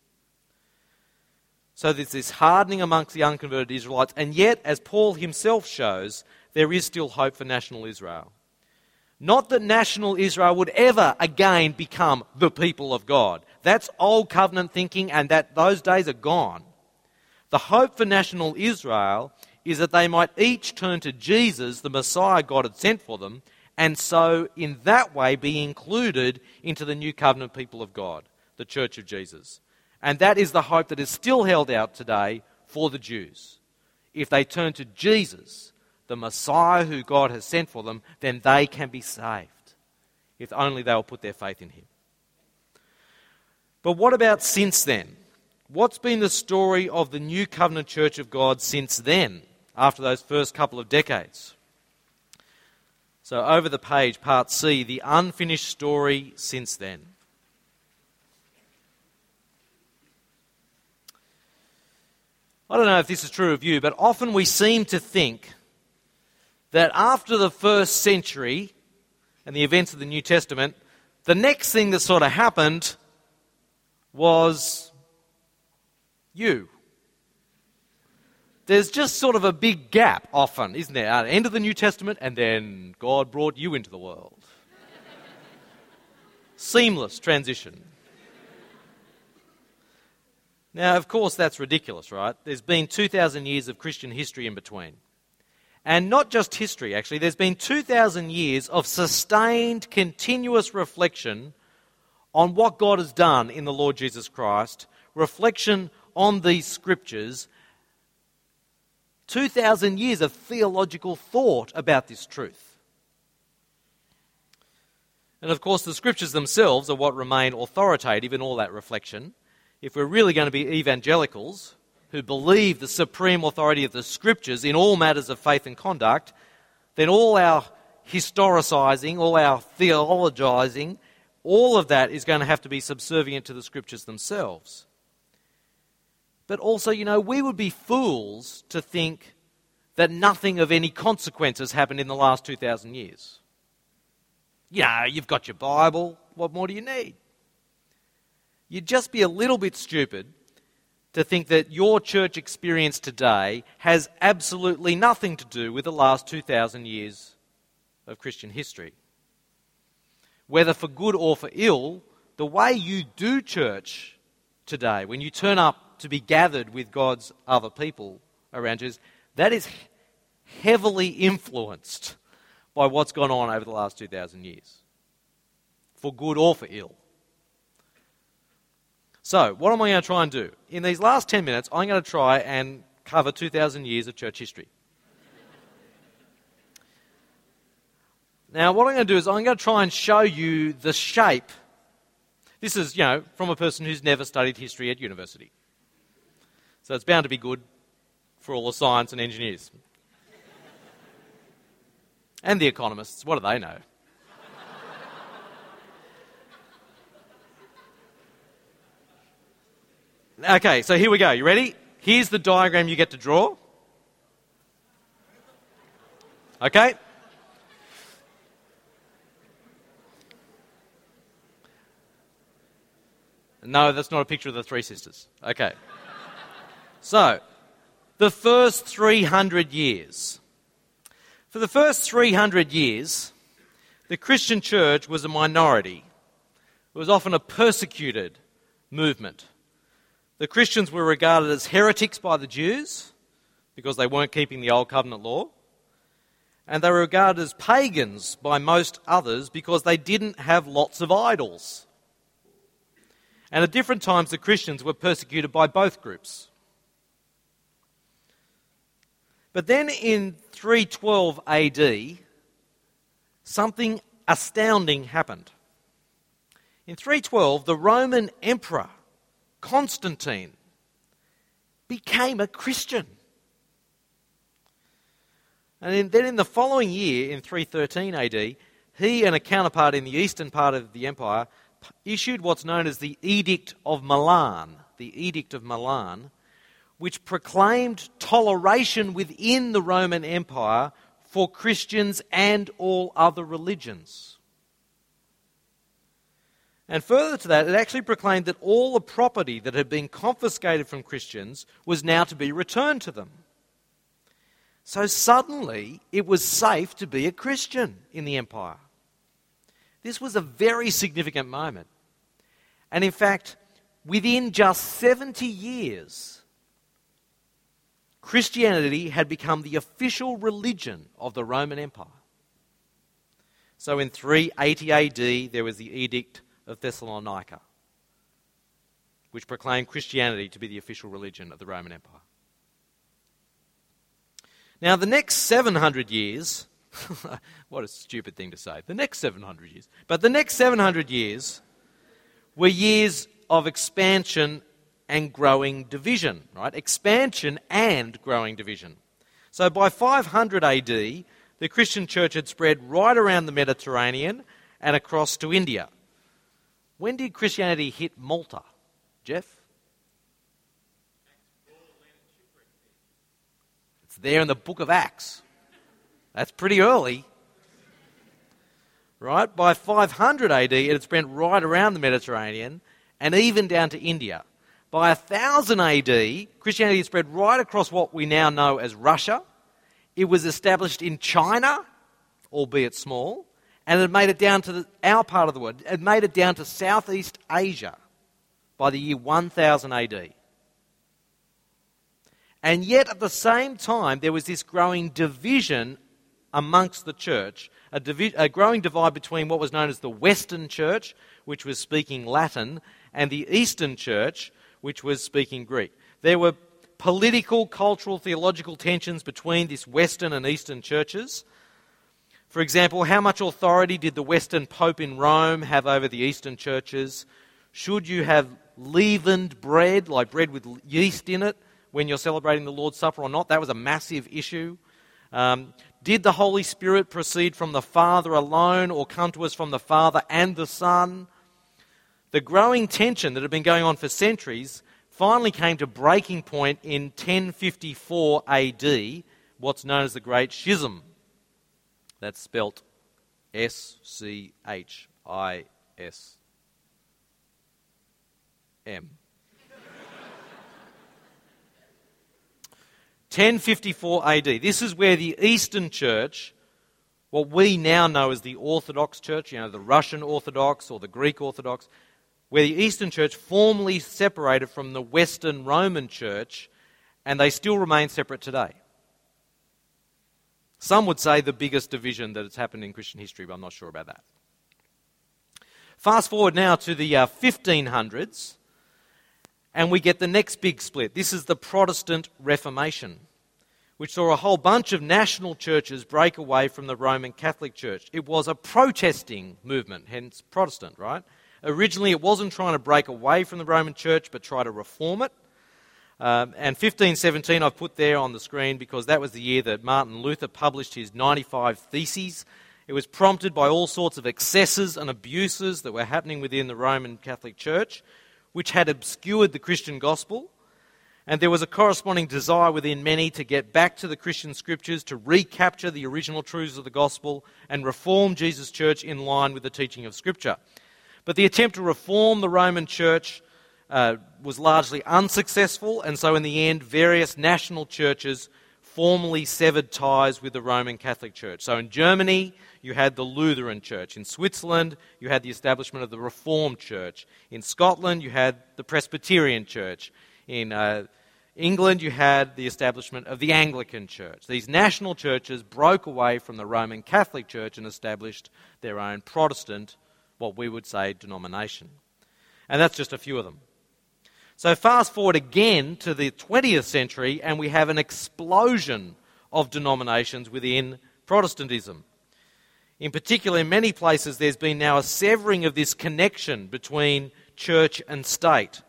So there's this hardening amongst the unconverted Israelites, and yet, as Paul himself shows, there is still hope for national Israel. Not that national Israel would ever again become the people of God. That's old covenant thinking, and that those days are gone. The hope for national Israel is that they might each turn to Jesus, the Messiah God had sent for them, and so in that way be included into the new covenant people of God, the church of Jesus. And that is the hope that is still held out today for the Jews. If they turn to Jesus, the Messiah who God has sent for them, then they can be saved. If only they will put their faith in Him. But what about since then? What's been the story of the New Covenant Church of God since then, after those first couple of decades? So, over the page, part C, the unfinished story since then. I don't know if this is true of you, but often we seem to think that after the first century and the events of the New Testament, the next thing that sort of happened was you. There's just sort of a big gap often, isn't there? At the end of the New Testament, and then God brought you into the world. Seamless transition. Now, of course, that's ridiculous, right? There's been 2,000 years of Christian history in between. And not just history, actually, there's been 2,000 years of sustained, continuous reflection on what God has done in the Lord Jesus Christ, reflection on these scriptures, 2,000 years of theological thought about this truth. And of course, the scriptures themselves are what remain authoritative in all that reflection if we're really going to be evangelicals who believe the supreme authority of the scriptures in all matters of faith and conduct, then all our historicising, all our theologizing, all of that is going to have to be subservient to the scriptures themselves. But also, you know, we would be fools to think that nothing of any consequence has happened in the last 2,000 years. Yeah, you've got your Bible. What more do you need? You'd just be a little bit stupid to think that your church experience today has absolutely nothing to do with the last 2,000 years of Christian history. Whether for good or for ill, the way you do church today, when you turn up to be gathered with God's other people around you, that is heavily influenced by what's gone on over the last 2,000 years, for good or for ill. So, what am I going to try and do? In these last 10 minutes, I'm going to try and cover 2,000 years of church history. Now, what I'm going to do is I'm going to try and show you the shape. This is, you know, from a person who's never studied history at university. So it's bound to be good for all the science and engineers. and the economists. What do they know? okay, so here we go. You ready? Here's the diagram you get to draw. Okay? No, that's not a picture of the three sisters. Okay. So, the first 300 years. For the first 300 years, the Christian church was a minority. It was often a persecuted movement. The Christians were regarded as heretics by the Jews because they weren't keeping the Old Covenant law. And they were regarded as pagans by most others because they didn't have lots of idols. And at different times, the Christians were persecuted by both groups. But then in 312 AD, something astounding happened. In 312, the Roman Emperor Constantine became a Christian. And then in the following year, in 313 AD, he and a counterpart in the eastern part of the empire issued what's known as the Edict of Milan, the Edict of Milan, which proclaimed toleration within the Roman Empire for Christians and all other religions. And further to that, it actually proclaimed that all the property that had been confiscated from Christians was now to be returned to them. So suddenly, it was safe to be a Christian in the empire. This was a very significant moment. And in fact, within just 70 years, Christianity had become the official religion of the Roman Empire. So in 380 AD, there was the Edict of Thessalonica, which proclaimed Christianity to be the official religion of the Roman Empire. Now, the next 700 years what a stupid thing to say. The next 700 years. But the next 700 years were years of expansion and growing division, right? Expansion and growing division. So by 500 AD, the Christian church had spread right around the Mediterranean and across to India. When did Christianity hit Malta? Jeff? It's there in the book of Acts. That's pretty early. Right? By 500 AD, it had spread right around the Mediterranean and even down to India. By 1000 AD, Christianity spread right across what we now know as Russia. It was established in China, albeit small, and it made it down to the, our part of the world. It made it down to Southeast Asia by the year 1000 AD. And yet, at the same time, there was this growing division amongst the church, a, divi- a, growing divide between what was known as the Western church, which was speaking Latin, and the Eastern church, which was speaking Greek. There were political, cultural, theological tensions between this Western and Eastern churches. For example, how much authority did the Western Pope in Rome have over the Eastern churches? Should you have leavened bread, like bread with yeast in it, when you're celebrating the Lord's Supper or not? That was a massive issue. Um, did the Holy Spirit proceed from the Father alone or come to us from the Father and the Son? The growing tension that had been going on for centuries finally came to breaking point in 1054 AD, what's known as the Great Schism. That's spelt S C H I S M. 1054 AD. This is where the Eastern Church, what we now know as the Orthodox Church, you know, the Russian Orthodox or the Greek Orthodox, where the Eastern Church formally separated from the Western Roman Church, and they still remain separate today. Some would say the biggest division that has happened in Christian history, but I'm not sure about that. Fast forward now to the uh, 1500s, and we get the next big split. This is the Protestant Reformation, which saw a whole bunch of national churches break away from the Roman Catholic Church. It was a protesting movement, hence Protestant, right? Originally, it wasn't trying to break away from the Roman Church, but try to reform it. Um, and 1517 I've put there on the screen because that was the year that Martin Luther published his 95 Theses. It was prompted by all sorts of excesses and abuses that were happening within the Roman Catholic Church, which had obscured the Christian gospel. And there was a corresponding desire within many to get back to the Christian scriptures, to recapture the original truths of the gospel, and reform Jesus' church in line with the teaching of Scripture. But the attempt to reform the Roman church uh, was largely unsuccessful, and so in the end, various national churches formally severed ties with the Roman Catholic Church. So in Germany, you had the Lutheran Church. In Switzerland, you had the establishment of the Reformed Church. In Scotland, you had the Presbyterian Church. In uh, England, you had the establishment of the Anglican Church. These national churches broke away from the Roman Catholic Church and established their own Protestant, what we would say, denomination. And that's just a few of them. So, fast forward again to the 20th century, and we have an explosion of denominations within Protestantism. In particular, in many places, there's been now a severing of this connection between church and state.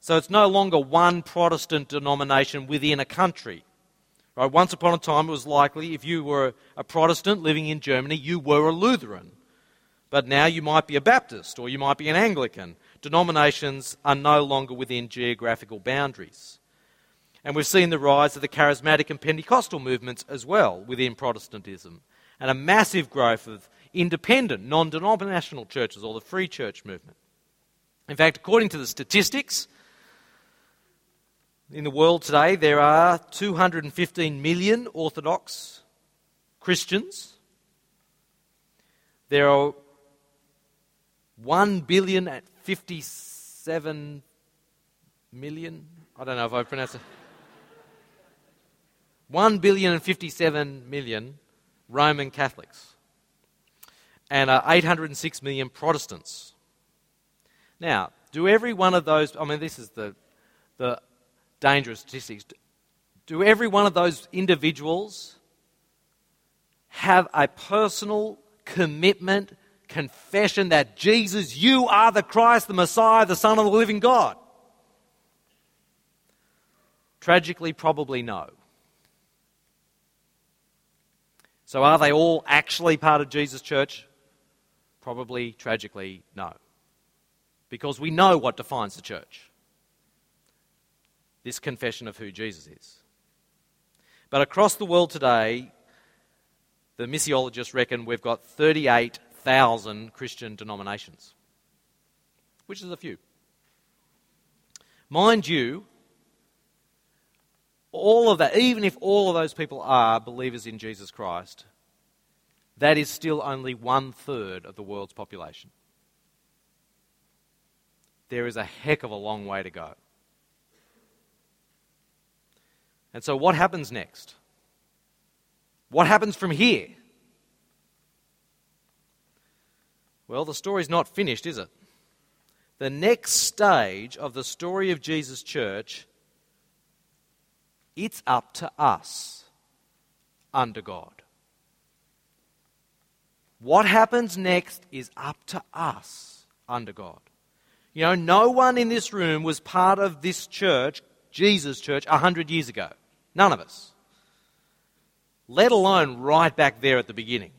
So it's no longer one Protestant denomination within a country. Right? Once upon a time, it was likely if you were a Protestant living in Germany, you were a Lutheran. But now you might be a Baptist or you might be an Anglican denominations are no longer within geographical boundaries. And we've seen the rise of the charismatic and Pentecostal movements as well within Protestantism, and a massive growth of independent, non denominational churches or the free church movement. In fact, according to the statistics, in the world today, there are 215 million Orthodox Christians. There are 1 billion at 57 million. I don't know if I pronounced it. 1 billion and 57 million Roman Catholics and uh, 806 million Protestants. Now, do every one of those, I mean, this is the, the dangerous statistics, do every one of those individuals have a personal commitment confession that Jesus, you are the Christ, the Messiah, the Son of the living God? Tragically, probably no. So, are they all actually part of Jesus' church? Probably, tragically, no. Because we know what defines the church this confession of who Jesus is. But across the world today, the missiologists reckon we've got 38 thousand Christian denominations, which is a few. Mind you, all of that, even if all of those people are believers in Jesus Christ, that is still only one third of the world's population. There is a heck of a long way to go. And so, what happens next? What happens from here? Well, the story's not finished, is it? The next stage of the story of Jesus' church, it's up to us under God. What happens next is up to us under God. You know, no one in this room was part of this church, Jesus' church, a hundred years ago. None of us. Let alone right back there at the beginning.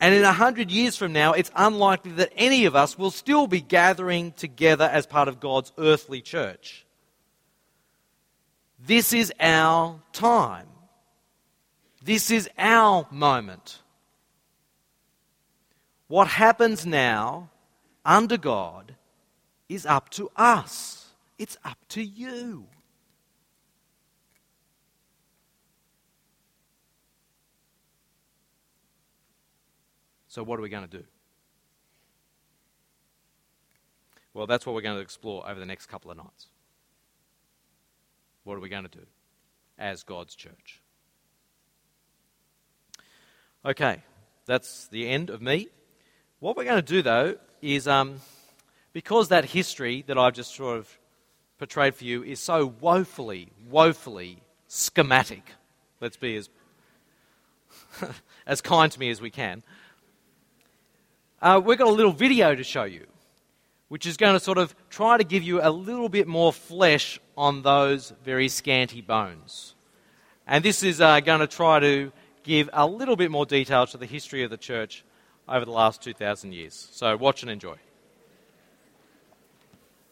And in a hundred years from now, it's unlikely that any of us will still be gathering together as part of God's earthly church. This is our time. This is our moment. What happens now under God is up to us. It's up to you. So, what are we going to do? Well, that's what we're going to explore over the next couple of nights. What are we going to do as God's church? Okay, that's the end of me. What we're going to do, though, is um, because that history that I've just sort of portrayed for you is so woefully, woefully schematic, let's be as, as kind to me as we can, uh, we've got a little video to show you, which is going to sort of try to give you a little bit more flesh on those very scanty bones. And this is uh, going to try to give a little bit more detail to the history of the church over the last 2,000 years. So watch and enjoy.